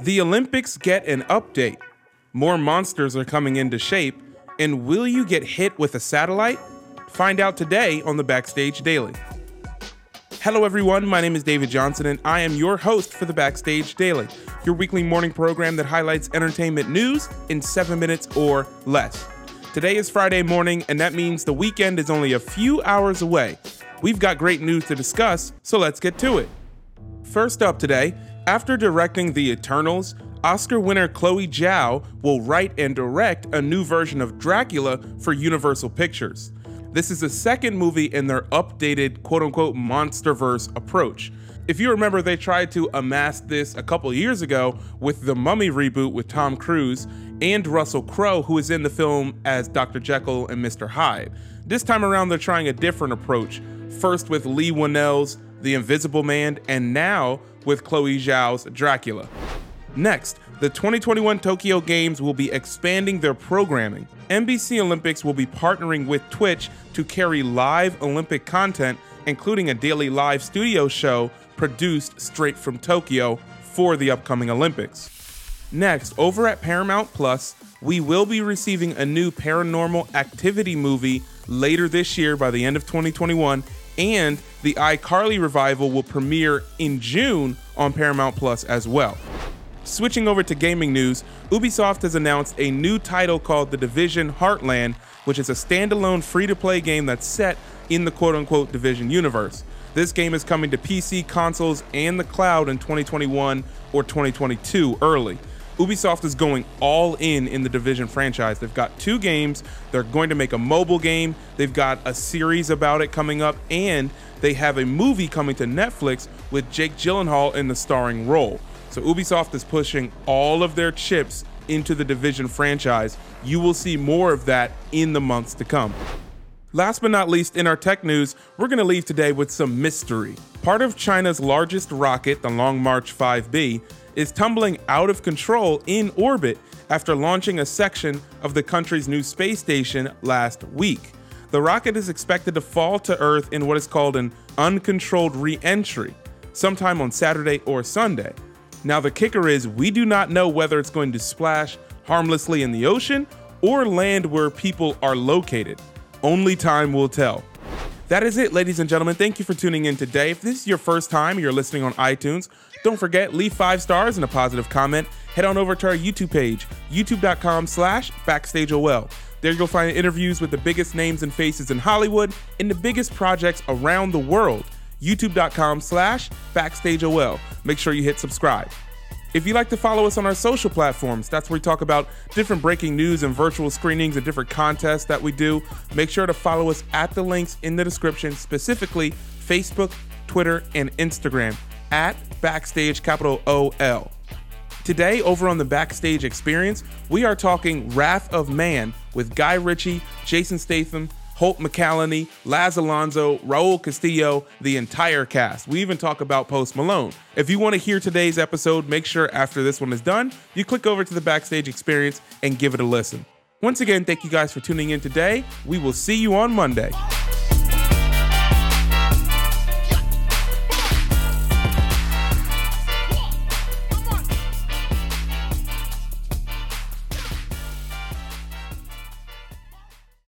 The Olympics get an update. More monsters are coming into shape. And will you get hit with a satellite? Find out today on the Backstage Daily. Hello, everyone. My name is David Johnson, and I am your host for the Backstage Daily, your weekly morning program that highlights entertainment news in seven minutes or less. Today is Friday morning, and that means the weekend is only a few hours away. We've got great news to discuss, so let's get to it. First up today, after directing The Eternals, Oscar winner Chloe Zhao will write and direct a new version of Dracula for Universal Pictures. This is the second movie in their updated quote unquote monsterverse approach. If you remember, they tried to amass this a couple years ago with the Mummy reboot with Tom Cruise and Russell Crowe, who is in the film as Dr. Jekyll and Mr. Hyde. This time around, they're trying a different approach. First with Leigh Whannell's The Invisible Man, and now with Chloe Zhao's Dracula. Next, the 2021 Tokyo Games will be expanding their programming. NBC Olympics will be partnering with Twitch to carry live Olympic content, including a daily live studio show produced straight from Tokyo for the upcoming Olympics. Next, over at Paramount Plus, we will be receiving a new paranormal activity movie later this year by the end of 2021 and the iCarly revival will premiere in June on Paramount Plus as well. Switching over to gaming news, Ubisoft has announced a new title called The Division Heartland, which is a standalone free to play game that's set in the quote unquote Division universe. This game is coming to PC, consoles, and the cloud in 2021 or 2022 early. Ubisoft is going all in in the Division franchise. They've got two games. They're going to make a mobile game. They've got a series about it coming up, and they have a movie coming to Netflix with Jake Gyllenhaal in the starring role. So Ubisoft is pushing all of their chips into the Division franchise. You will see more of that in the months to come. Last but not least, in our tech news, we're going to leave today with some mystery. Part of China's largest rocket, the Long March 5B, is tumbling out of control in orbit after launching a section of the country's new space station last week. The rocket is expected to fall to Earth in what is called an uncontrolled re entry, sometime on Saturday or Sunday. Now, the kicker is we do not know whether it's going to splash harmlessly in the ocean or land where people are located. Only time will tell. That is it, ladies and gentlemen. Thank you for tuning in today. If this is your first time you're listening on iTunes, don't forget, leave five stars and a positive comment. Head on over to our YouTube page, youtube.com slash backstageol. There you'll find interviews with the biggest names and faces in Hollywood and the biggest projects around the world. youtube.com slash backstageol. Make sure you hit subscribe. If you'd like to follow us on our social platforms, that's where we talk about different breaking news and virtual screenings and different contests that we do. Make sure to follow us at the links in the description, specifically Facebook, Twitter, and Instagram at backstage capital OL. Today, over on the Backstage Experience, we are talking Wrath of Man with Guy Ritchie, Jason Statham, Holt McCallany, Laz Alonso, Raul Castillo, the entire cast. We even talk about Post Malone. If you want to hear today's episode, make sure after this one is done, you click over to the Backstage Experience and give it a listen. Once again, thank you guys for tuning in today. We will see you on Monday.